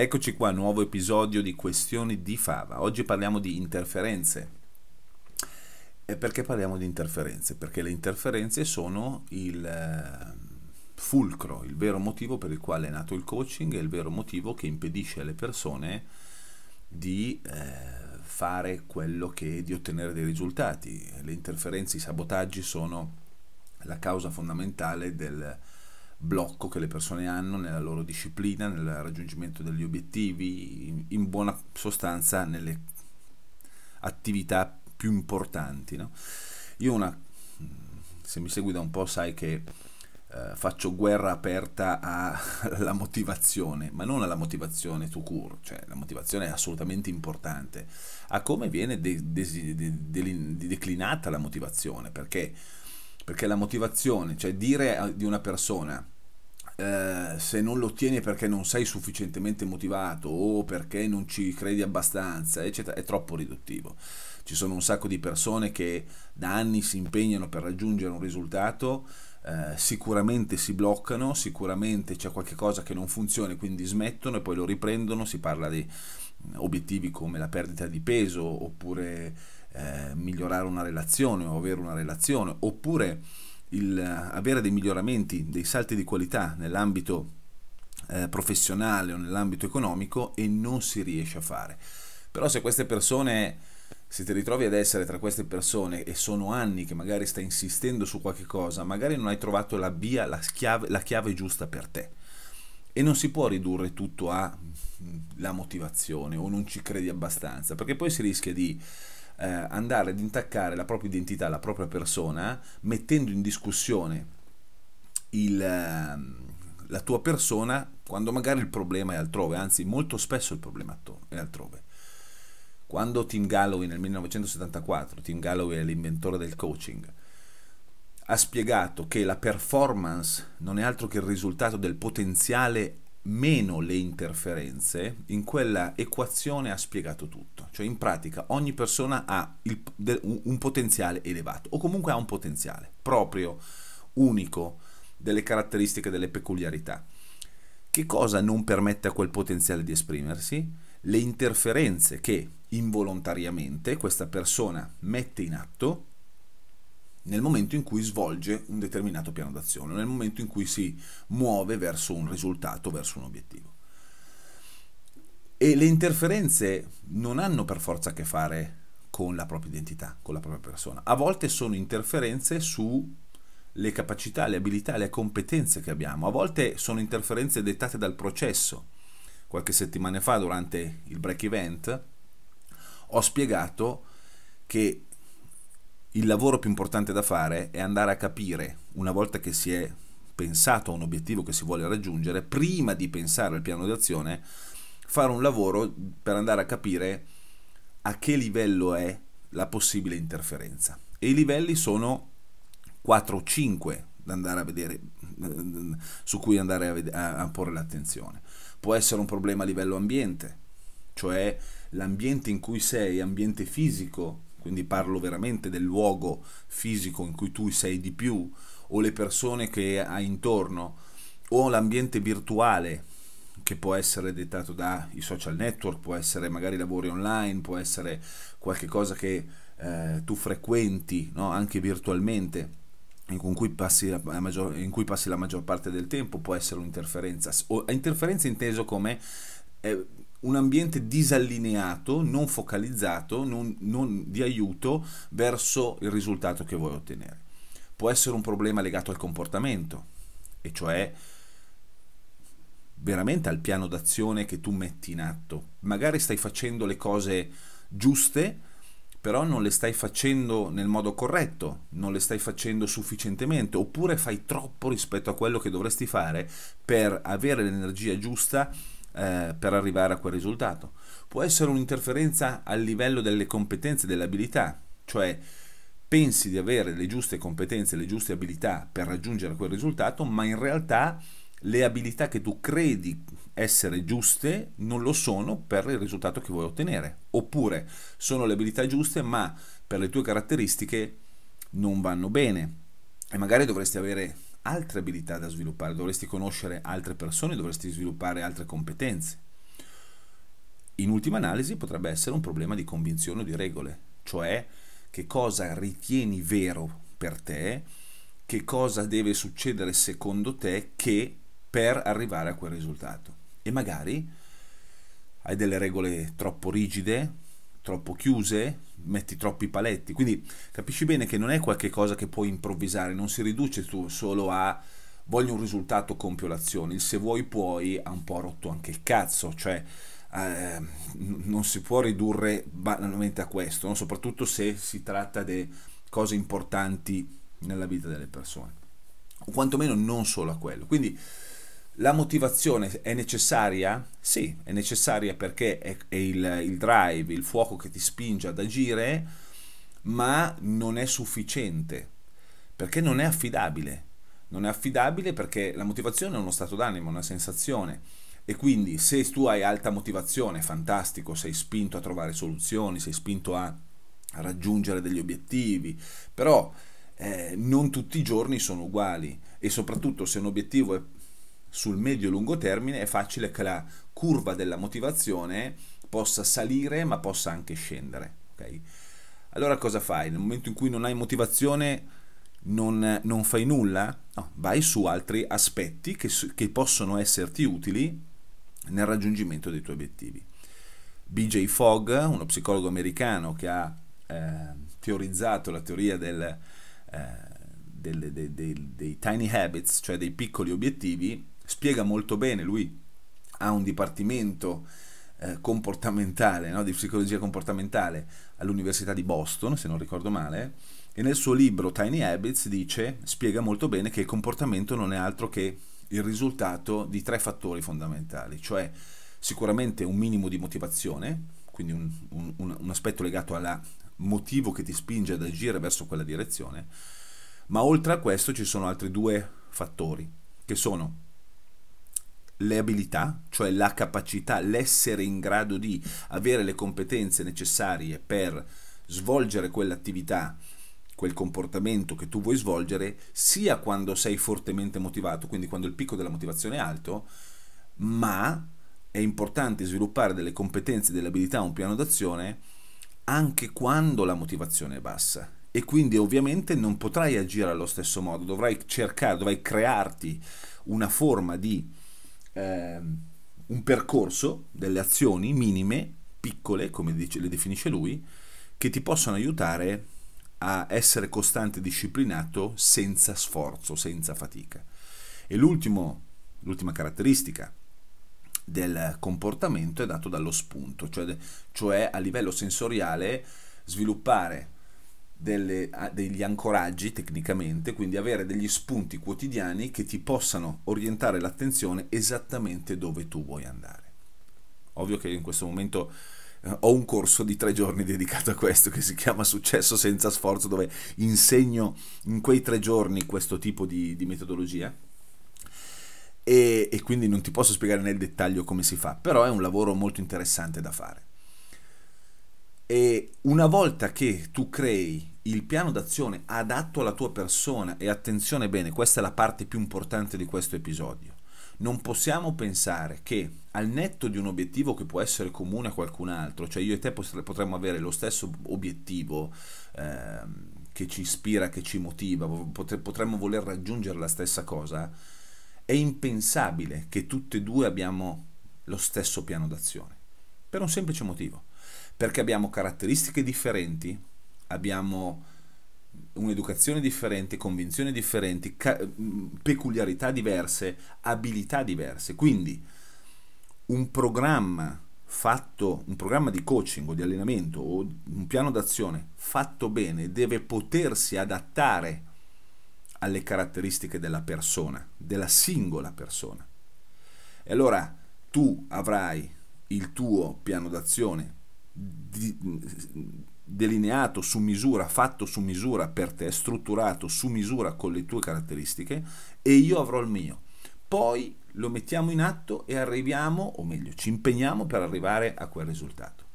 Eccoci qua, nuovo episodio di Questioni di Fava. Oggi parliamo di interferenze. E perché parliamo di interferenze? Perché le interferenze sono il eh, fulcro, il vero motivo per il quale è nato il coaching e il vero motivo che impedisce alle persone di eh, fare quello che di ottenere dei risultati. Le interferenze, i sabotaggi sono la causa fondamentale del, blocco che le persone hanno nella loro disciplina, nel raggiungimento degli obiettivi, in, buona sostanza nelle attività più importanti. No? Io una, se mi segui da un po' sai che eh, faccio guerra aperta alla motivazione, ma non alla motivazione to cure, cioè la motivazione è assolutamente importante, a come viene de- de- de- declinata la motivazione, perché perché la motivazione, cioè dire di una persona eh, se non lo ottieni perché non sei sufficientemente motivato o perché non ci credi abbastanza, eccetera, è troppo riduttivo. Ci sono un sacco di persone che da anni si impegnano per raggiungere un risultato, eh, sicuramente si bloccano, sicuramente c'è qualche cosa che non funziona, quindi smettono e poi lo riprendono, si parla di obiettivi come la perdita di peso oppure eh, migliorare una relazione o avere una relazione oppure il, avere dei miglioramenti, dei salti di qualità nell'ambito eh, professionale o nell'ambito economico e non si riesce a fare. Però se queste persone, se ti ritrovi ad essere tra queste persone e sono anni che magari stai insistendo su qualche cosa, magari non hai trovato la via, la chiave, la chiave giusta per te. E non si può ridurre tutto alla mm, motivazione o non ci credi abbastanza, perché poi si rischia di eh, andare ad intaccare la propria identità, la propria persona, mettendo in discussione il, ehm, la tua persona quando magari il problema è altrove, anzi molto spesso il problema è altrove. Quando Tim Galloway nel 1974, Tim Galloway è l'inventore del coaching, ha spiegato che la performance non è altro che il risultato del potenziale meno le interferenze, in quella equazione ha spiegato tutto. Cioè in pratica ogni persona ha il, un potenziale elevato o comunque ha un potenziale proprio, unico, delle caratteristiche, delle peculiarità. Che cosa non permette a quel potenziale di esprimersi? Le interferenze che involontariamente questa persona mette in atto nel momento in cui svolge un determinato piano d'azione, nel momento in cui si muove verso un risultato, verso un obiettivo. E le interferenze non hanno per forza a che fare con la propria identità, con la propria persona. A volte sono interferenze sulle capacità, le abilità, le competenze che abbiamo. A volte sono interferenze dettate dal processo. Qualche settimana fa, durante il break event, ho spiegato che il lavoro più importante da fare è andare a capire, una volta che si è pensato a un obiettivo che si vuole raggiungere, prima di pensare al piano d'azione, fare un lavoro per andare a capire a che livello è la possibile interferenza. E i livelli sono 4 o 5 da andare a vedere, su cui andare a, a, a porre l'attenzione. Può essere un problema a livello ambiente, cioè l'ambiente in cui sei, ambiente fisico, quindi parlo veramente del luogo fisico in cui tu sei di più, o le persone che hai intorno, o l'ambiente virtuale che può essere dettato dai social network, può essere magari lavori online, può essere qualche cosa che eh, tu frequenti no? anche virtualmente. In cui, maggior, in cui, passi la maggior parte del tempo può essere un'interferenza. O, interferenza inteso come eh, un ambiente disallineato, non focalizzato, non, non di aiuto verso il risultato che vuoi ottenere. Può essere un problema legato al comportamento, e cioè veramente al piano d'azione che tu metti in atto. Magari stai facendo le cose giuste, però non le stai facendo nel modo corretto, non le stai facendo sufficientemente, oppure fai troppo rispetto a quello che dovresti fare per avere l'energia giusta eh, per arrivare a quel risultato. Può essere un'interferenza a livello delle competenze, delle abilità, cioè pensi di avere le giuste competenze, le giuste abilità per raggiungere quel risultato, ma in realtà le abilità che tu credi essere giuste non lo sono per il risultato che vuoi ottenere. Oppure sono le abilità giuste, ma per le tue caratteristiche non vanno bene. E magari dovresti avere altre abilità da sviluppare, dovresti conoscere altre persone, dovresti sviluppare altre competenze. In ultima analisi potrebbe essere un problema di convinzione o di regole, cioè che cosa ritieni vero per te, che cosa deve succedere secondo te che per arrivare a quel risultato. E magari hai delle regole troppo rigide, troppo chiuse, metti troppi paletti. Quindi capisci bene che non è qualcosa che puoi improvvisare, non si riduce tu solo a voglio un risultato, compio l'azione. Il se vuoi puoi ha un po' rotto anche il cazzo, cioè eh, non si può ridurre banalmente a questo, no? soprattutto se si tratta di cose importanti nella vita delle persone, o quantomeno non solo a quello. Quindi la motivazione è necessaria? Sì, è necessaria perché è, è il, il drive, il fuoco che ti spinge ad agire, ma non è sufficiente, perché non è affidabile. Non è affidabile perché la motivazione è uno stato d'animo, una sensazione. E quindi se tu hai alta motivazione, fantastico, sei spinto a trovare soluzioni, sei spinto a, raggiungere degli obiettivi, però eh, non tutti i giorni sono uguali e soprattutto se un obiettivo è sul medio-lungo termine è facile che la curva della motivazione possa salire ma possa anche scendere. Okay? Allora cosa fai? Nel momento in cui non hai motivazione non, non fai nulla? No, vai su altri aspetti che, che possono esserti utili nel raggiungimento dei tuoi obiettivi. BJ Fogg, uno psicologo americano che ha eh, teorizzato la teoria del, eh, del, dei, dei, dei tiny habits, cioè dei piccoli obiettivi, spiega molto bene, lui ha un dipartimento eh, comportamentale, no, di psicologia comportamentale all'Università di Boston, se non ricordo male, e nel suo libro Tiny Habits dice, spiega molto bene che il comportamento non è altro che il risultato di tre fattori fondamentali, cioè sicuramente un minimo di motivazione, quindi un, un, un aspetto legato al motivo che ti spinge ad agire verso quella direzione, ma oltre a questo ci sono altri due fattori, che sono le abilità, cioè la capacità, l'essere in grado di avere le competenze necessarie per svolgere quell'attività, quel comportamento che tu vuoi svolgere, sia quando sei fortemente motivato, quindi quando il picco della motivazione è alto, ma è importante sviluppare delle competenze, delle abilità, un piano d'azione anche quando la motivazione è bassa. E quindi ovviamente non potrai agire allo stesso modo, dovrai cercare, dovrai crearti una forma di eh, un percorso delle azioni minime, piccole, come dice, le definisce lui, che ti possono aiutare a essere costante e disciplinato senza sforzo, senza fatica. E l'ultima caratteristica del comportamento è dato dallo spunto, cioè, cioè a livello sensoriale sviluppare delle, degli ancoraggi tecnicamente, quindi avere degli spunti quotidiani che ti possano orientare l'attenzione esattamente dove tu vuoi andare. Ovvio che in questo momento eh, ho un corso di tre giorni dedicato a questo che si chiama Successo senza sforzo, dove insegno in quei tre giorni questo tipo di, di metodologia. E, e quindi non ti posso spiegare nel dettaglio come si fa, però è un lavoro molto interessante da fare. E una volta che tu crei il piano d'azione adatto alla tua persona, e attenzione bene, questa è la parte più importante di questo episodio, non possiamo pensare che al netto di un obiettivo che può essere comune a qualcun altro, cioè io e te potremmo avere lo stesso obiettivo eh, che ci ispira, che ci motiva, potremmo voler raggiungere la stessa cosa, è impensabile che tutte e due abbiamo lo stesso piano d'azione, per un semplice motivo perché abbiamo caratteristiche differenti, abbiamo un'educazione differente, convinzioni differenti, ca- peculiarità diverse, abilità diverse. Quindi un programma fatto un programma di coaching o di allenamento o un piano d'azione fatto bene deve potersi adattare alle caratteristiche della persona, della singola persona. E allora tu avrai il tuo piano d'azione delineato su misura, fatto su misura per te, strutturato su misura con le tue caratteristiche e io avrò il mio. Poi lo mettiamo in atto e arriviamo, o meglio, ci impegniamo per arrivare a quel risultato.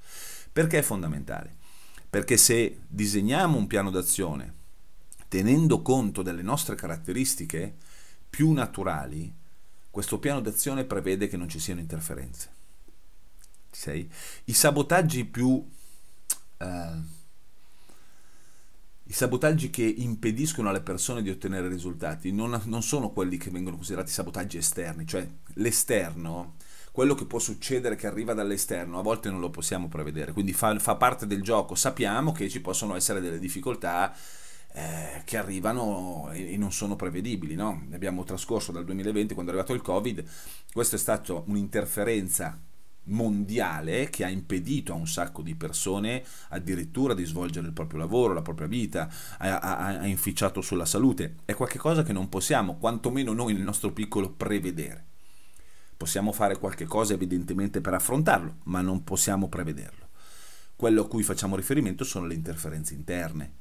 Perché è fondamentale? Perché se disegniamo un piano d'azione tenendo conto delle nostre caratteristiche più naturali, questo piano d'azione prevede che non ci siano interferenze. Sei? I sabotaggi più... Uh, i sabotaggi che impediscono alle persone di ottenere risultati non, non, sono quelli che vengono considerati sabotaggi esterni, cioè l'esterno, quello che può succedere che arriva dall'esterno, a volte non lo possiamo prevedere, quindi fa, fa parte del gioco, sappiamo che ci possono essere delle difficoltà eh, che arrivano e, non sono prevedibili, no? abbiamo trascorso dal 2020 quando è arrivato il Covid, questo è stato un'interferenza mondiale che ha impedito a un sacco di persone addirittura di svolgere il proprio lavoro, la propria vita, ha, ha, ha inficiato sulla salute. È qualcosa che non possiamo, quantomeno noi nel nostro piccolo, prevedere. Possiamo fare qualche cosa evidentemente per affrontarlo, ma non possiamo prevederlo. Quello a cui facciamo riferimento sono le interferenze interne.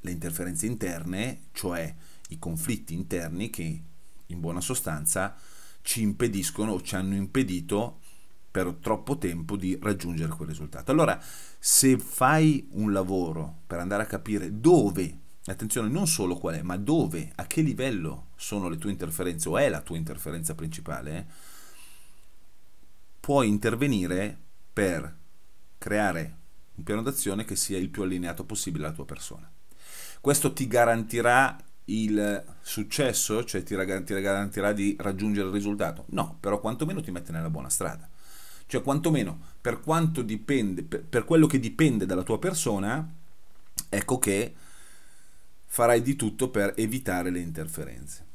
Le interferenze interne, cioè i conflitti interni che in buona sostanza ci impediscono o ci hanno impedito per troppo tempo di raggiungere quel risultato. Allora, se fai un lavoro per andare a capire dove, attenzione, non solo qual è, ma dove, a che livello sono le tue interferenze o è la tua interferenza principale, puoi intervenire per creare un piano d'azione che sia il più allineato possibile alla tua persona. Questo ti garantirà il successo, cioè ti garantirà di raggiungere il risultato? No, però quantomeno ti mette nella buona strada. Cioè, quantomeno per quanto dipende, per, per quello che dipende dalla tua persona, ecco che farai di tutto per evitare le interferenze.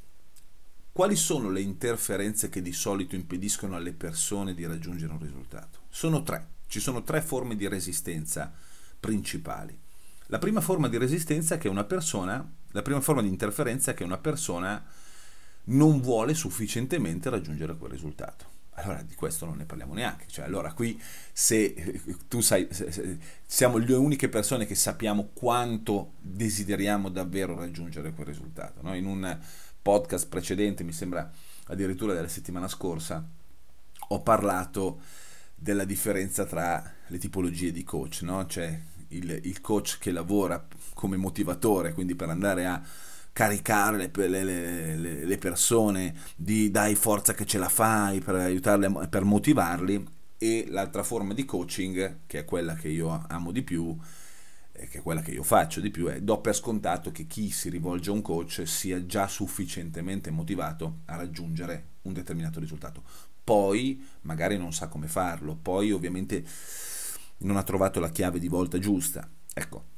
Quali sono le interferenze che di solito impediscono alle persone di raggiungere un risultato? Sono tre. Ci sono tre forme di resistenza principali. La prima forma di resistenza è che una persona, la prima forma di interferenza è che una persona non vuole sufficientemente raggiungere quel risultato allora di questo non ne parliamo neanche. Cioè, allora qui se eh, tu sai, se, se, siamo le uniche persone che sappiamo quanto desideriamo davvero raggiungere quel risultato. No? In un podcast precedente, mi sembra addirittura della settimana scorsa, ho parlato della differenza tra le tipologie di coach, no? C'è il, il coach che lavora come motivatore, quindi per andare a caricare le, le, le, le, persone di dai forza che ce la fai per aiutarle, per motivarli. E l'altra forma di coaching che è quella che io amo di più che è quella che io faccio di più è do per scontato che chi si rivolge a un coach sia già sufficientemente motivato a raggiungere un determinato risultato. Poi magari non sa come farlo. Poi ovviamente non ha trovato la chiave di volta giusta. Ecco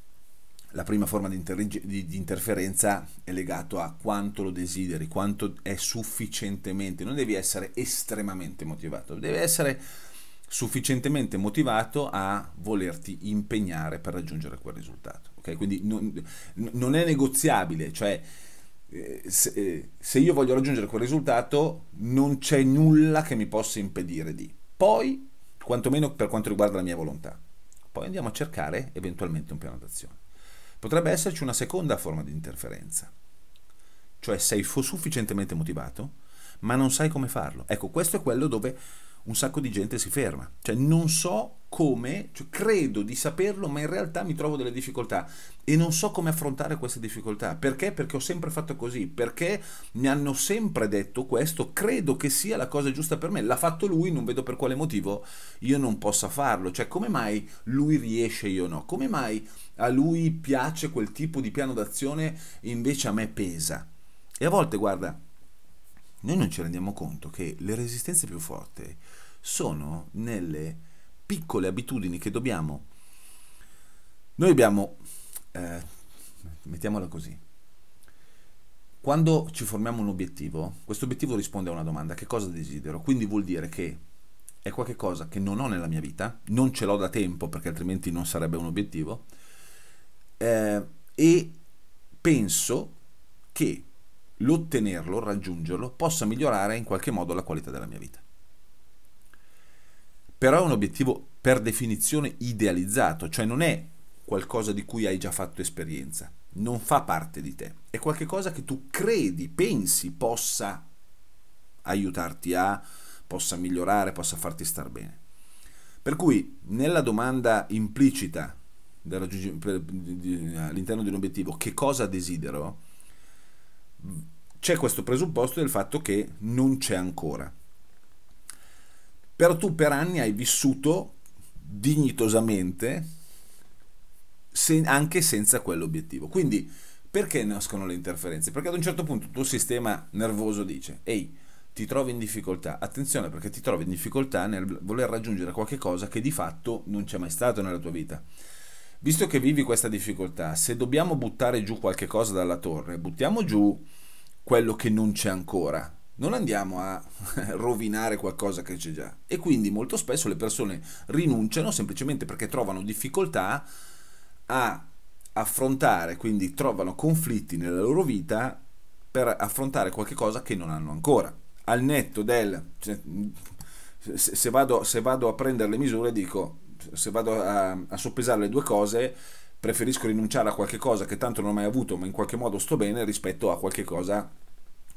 la prima forma di, inter- di, di, interferenza è legato a quanto lo desideri, quanto è sufficientemente, non devi essere estremamente motivato, devi essere sufficientemente motivato a volerti impegnare per raggiungere quel risultato. Okay? Quindi non, non, è negoziabile, cioè eh, se, eh, se io voglio raggiungere quel risultato non c'è nulla che mi possa impedire di. Poi, quantomeno per quanto riguarda la mia volontà, poi andiamo a cercare eventualmente un piano d'azione. Potrebbe esserci una seconda forma di interferenza, cioè sei sufficientemente motivato, ma non sai come farlo. Ecco, questo è quello dove un sacco di gente si ferma. Cioè non so come, cioè, credo di saperlo, ma in realtà mi trovo delle difficoltà e non so come affrontare queste difficoltà. Perché? Perché ho sempre fatto così, perché mi hanno sempre detto questo, credo che sia la cosa giusta per me. L'ha fatto lui, non vedo per quale motivo io non possa farlo. Cioè come mai lui riesce e io no? Come mai a lui piace quel tipo di piano d'azione e invece a me pesa? E a volte, guarda, noi non ci rendiamo conto che le resistenze più forti sono nelle piccole abitudini che dobbiamo. Noi abbiamo, eh, mettiamola così, quando ci formiamo un obiettivo, questo obiettivo risponde a una domanda, che cosa desidero? Quindi vuol dire che è qualcosa che non ho nella mia vita, non ce l'ho da tempo perché altrimenti non sarebbe un obiettivo, eh, e penso che l'ottenerlo, raggiungerlo, possa migliorare in qualche modo la qualità della mia vita. Però è un obiettivo per definizione idealizzato, cioè non è qualcosa di cui hai già fatto esperienza, non fa parte di te, è qualcosa che tu credi, pensi possa aiutarti a, possa migliorare, possa farti star bene. Per cui nella domanda implicita all'interno di un obiettivo che cosa desidero, c'è questo presupposto del fatto che non c'è ancora. Però tu per anni hai vissuto dignitosamente se, anche senza quell'obiettivo. Quindi perché nascono le interferenze? Perché ad un certo punto il tuo sistema nervoso dice, ehi, ti trovi in difficoltà. Attenzione perché ti trovi in difficoltà nel voler raggiungere qualche cosa che di fatto non c'è mai stato nella tua vita. Visto che vivi questa difficoltà, se dobbiamo buttare giù qualche cosa dalla torre, buttiamo giù quello che non c'è ancora. Non andiamo a rovinare qualcosa che c'è già. E quindi molto spesso le persone rinunciano semplicemente perché trovano difficoltà a affrontare, quindi trovano conflitti nella loro vita per affrontare qualche cosa che non hanno ancora al netto del... Se, vado, se, vado, a prendere le misure dico, se vado a, a soppesare le due cose, preferisco rinunciare a qualche cosa che tanto non ho mai avuto, ma in qualche modo sto bene, rispetto a qualche cosa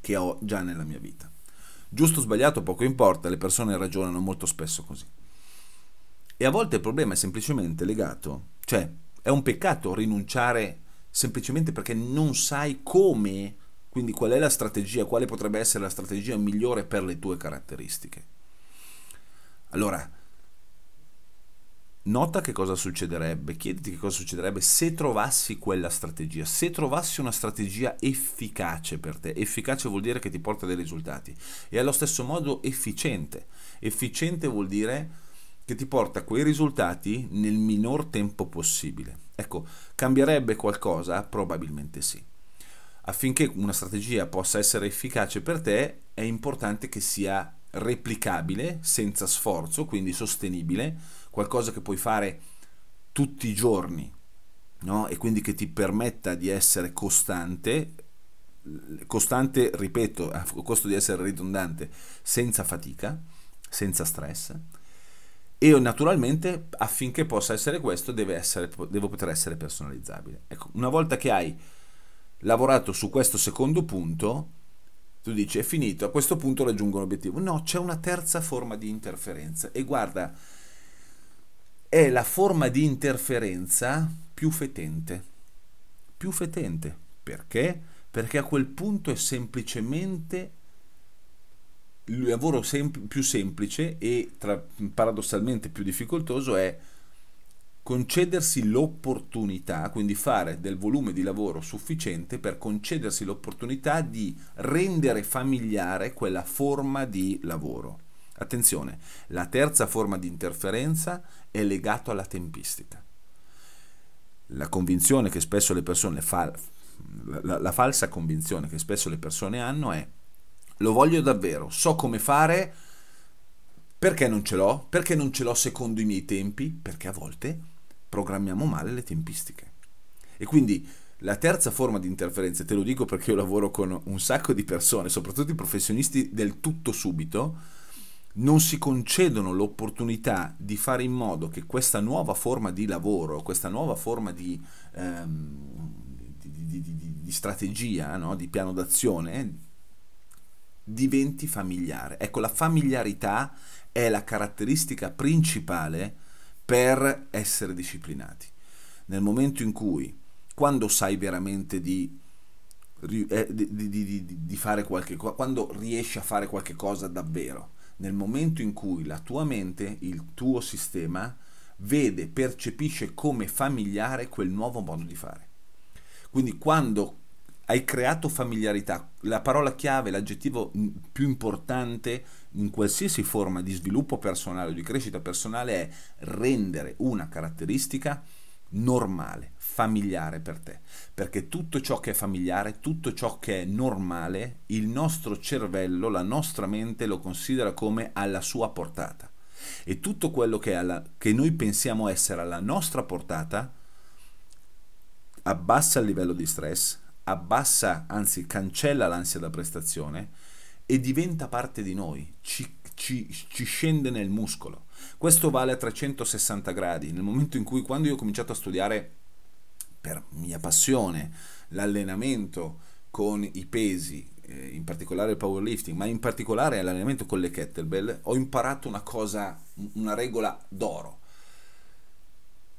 che ho già nella mia vita. Giusto o sbagliato, poco importa, le persone ragionano molto spesso così. E a volte il problema è semplicemente legato, cioè è un peccato rinunciare semplicemente perché non sai come quindi qual è la strategia, quale potrebbe essere la strategia migliore per le tue caratteristiche? Allora, nota che cosa succederebbe, chiediti che cosa succederebbe se trovassi quella strategia, se trovassi una strategia efficace per te. Efficace vuol dire che ti porta dei risultati e allo stesso modo efficiente. Efficiente vuol dire che ti porta quei risultati nel minor tempo possibile. Ecco, cambierebbe qualcosa? Probabilmente sì affinché una strategia possa essere efficace per te è importante che sia replicabile, senza sforzo, quindi sostenibile, qualcosa che puoi fare tutti i giorni no? e quindi che ti permetta di essere costante, costante, ripeto, a costo di essere ridondante, senza fatica, senza stress. E naturalmente affinché possa essere questo deve, essere, deve poter essere personalizzabile. Ecco, una volta che hai lavorato su questo secondo punto, tu dici è finito, a questo punto raggiungo l'obiettivo. No, c'è una terza forma di interferenza e guarda, è la forma di interferenza più fetente. Più fetente. Perché? Perché a quel punto è semplicemente il lavoro sem- più semplice e tra, paradossalmente più difficoltoso è concedersi l'opportunità, quindi fare del volume di lavoro sufficiente per concedersi l'opportunità di rendere familiare quella forma di lavoro. Attenzione, la terza forma di interferenza è legata alla tempistica. La convinzione che spesso le persone fa, la, la falsa convinzione che spesso le persone hanno è lo voglio davvero, so come fare, perché non ce l'ho? Perché non ce l'ho secondo i miei tempi? Perché a volte programmiamo male le tempistiche. E quindi la terza forma di interferenza, te lo dico perché io lavoro con un sacco di persone, soprattutto i professionisti del tutto subito, non si concedono l'opportunità di fare in modo che questa nuova forma di lavoro, questa nuova forma di, ehm, di, di, di strategia, no? di piano d'azione, diventi familiare. Ecco, la familiarità è la caratteristica principale per essere disciplinati. Nel momento in cui, quando sai veramente di, eh, di, di, di fare qualche cosa, quando riesci a fare qualche cosa davvero, nel momento in cui la tua mente, il tuo sistema, vede, percepisce come familiare quel nuovo modo di fare. Quindi quando hai creato familiarità. La parola chiave, l'aggettivo più importante in qualsiasi forma di sviluppo personale o di crescita personale è rendere una caratteristica normale, familiare per te. Perché tutto ciò che è familiare, tutto ciò che è normale, il nostro cervello, la nostra mente lo considera come alla sua portata. E tutto quello che, alla, che noi pensiamo essere alla nostra portata abbassa il livello di stress, abbassa, anzi cancella l'ansia da prestazione e diventa parte di noi, ci, ci, ci, scende nel muscolo. Questo vale a 360 gradi. Nel momento in cui, quando io ho cominciato a studiare per mia passione l'allenamento con i pesi, eh, in particolare il powerlifting, ma in particolare l'allenamento con le kettlebell, ho imparato una cosa, una regola d'oro.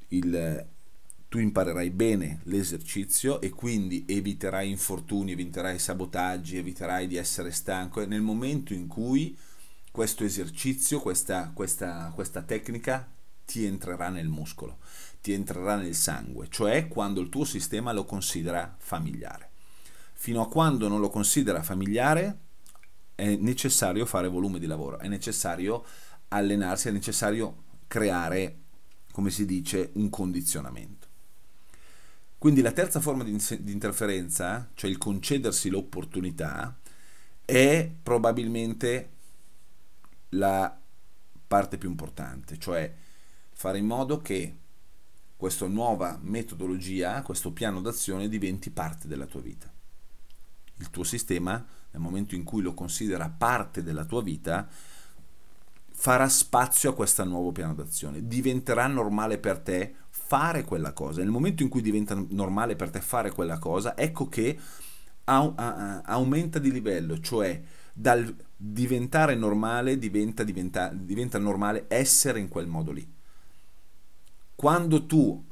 Il, tu imparerai bene l'esercizio e quindi eviterai infortuni, eviterai sabotaggi, eviterai di essere stanco e nel momento in cui questo esercizio, questa, questa, questa tecnica ti entrerà nel muscolo, ti entrerà nel sangue, cioè quando il tuo sistema lo considera familiare. Fino a quando non lo considera familiare è necessario fare volume di lavoro, è necessario allenarsi, è necessario creare, come si dice, un condizionamento. Quindi la terza forma di, di interferenza, cioè il concedersi l'opportunità, è probabilmente la parte più importante, cioè fare in modo che questa nuova metodologia, questo piano d'azione diventi parte della tua vita. Il tuo sistema, nel momento in cui lo considera parte della tua vita, farà spazio a questo nuovo piano d'azione, diventerà normale per te fare quella cosa. Nel momento in cui diventa normale per te fare quella cosa, ecco che aumenta di livello, cioè dal diventare normale diventa, diventa, diventa normale essere in quel modo lì. Quando tu,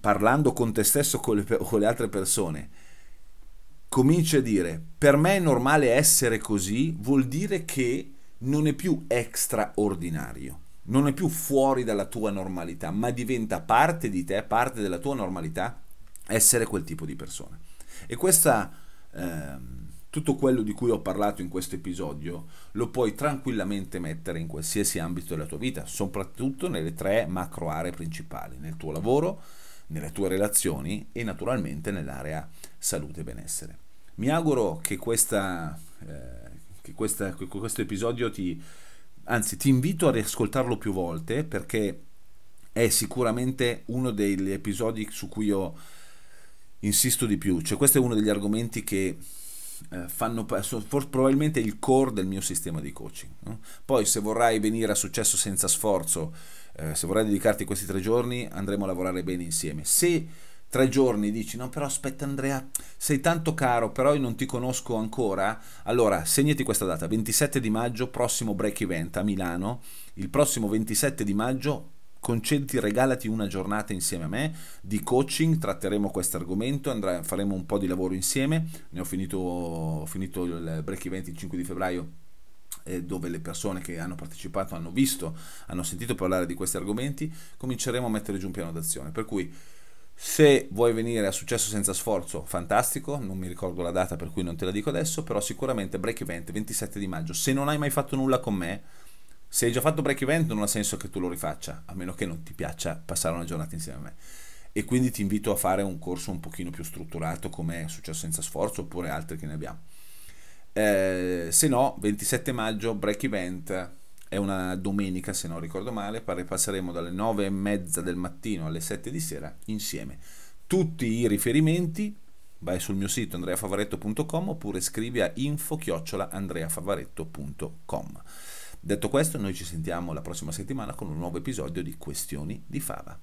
parlando con te stesso o con, le altre persone, cominci a dire per me è normale essere così, vuol dire che non è più straordinario non è più fuori dalla tua normalità, ma diventa parte di te, parte della tua normalità, essere quel tipo di persona. E questa, eh, tutto quello di cui ho parlato in questo episodio lo puoi tranquillamente mettere in qualsiasi ambito della tua vita, soprattutto nelle tre macro aree principali, nel tuo lavoro, nelle tue relazioni e naturalmente nell'area salute e benessere. Mi auguro che, questa, eh, che, questa, che questo episodio ti anzi ti invito a riascoltarlo più volte perché è sicuramente uno degli episodi su cui io insisto di più, cioè questo è uno degli argomenti che eh, fanno probabilmente il core del mio sistema di coaching. No? Poi se vorrai venire a successo senza sforzo, eh, se vorrai dedicarti questi tre giorni, andremo a lavorare bene insieme. Se tre giorni dici no però aspetta Andrea sei tanto caro però io non ti conosco ancora allora segnati questa data 27 di maggio prossimo break event a Milano il prossimo 27 di maggio concediti, regalati una giornata insieme a me di coaching, tratteremo questo argomento, faremo un po' di lavoro insieme, ne ho finito, ho finito il break event il 5 di febbraio eh, dove le persone che hanno partecipato hanno visto, hanno sentito parlare di questi argomenti, cominceremo a mettere giù un piano d'azione, per cui se vuoi venire a successo senza sforzo, fantastico, non mi ricordo la data per cui non te la dico adesso, però sicuramente break event 27 di maggio. Se non hai mai fatto nulla con me, se hai già fatto break event non ha senso che tu lo rifaccia, a meno che non ti piaccia passare una giornata insieme a me. E quindi ti invito a fare un corso un pochino più strutturato come successo senza sforzo oppure altri che ne abbiamo. Eh, se no, 27 maggio, break event, è una domenica se non ricordo male, passeremo dalle 9 e mezza del mattino alle 7 di sera insieme. Tutti i riferimenti vai sul mio sito andreafavaretto.com oppure scrivi a info-andreafavaretto.com. Detto questo, noi ci sentiamo la prossima settimana con un nuovo episodio di Questioni di Fava.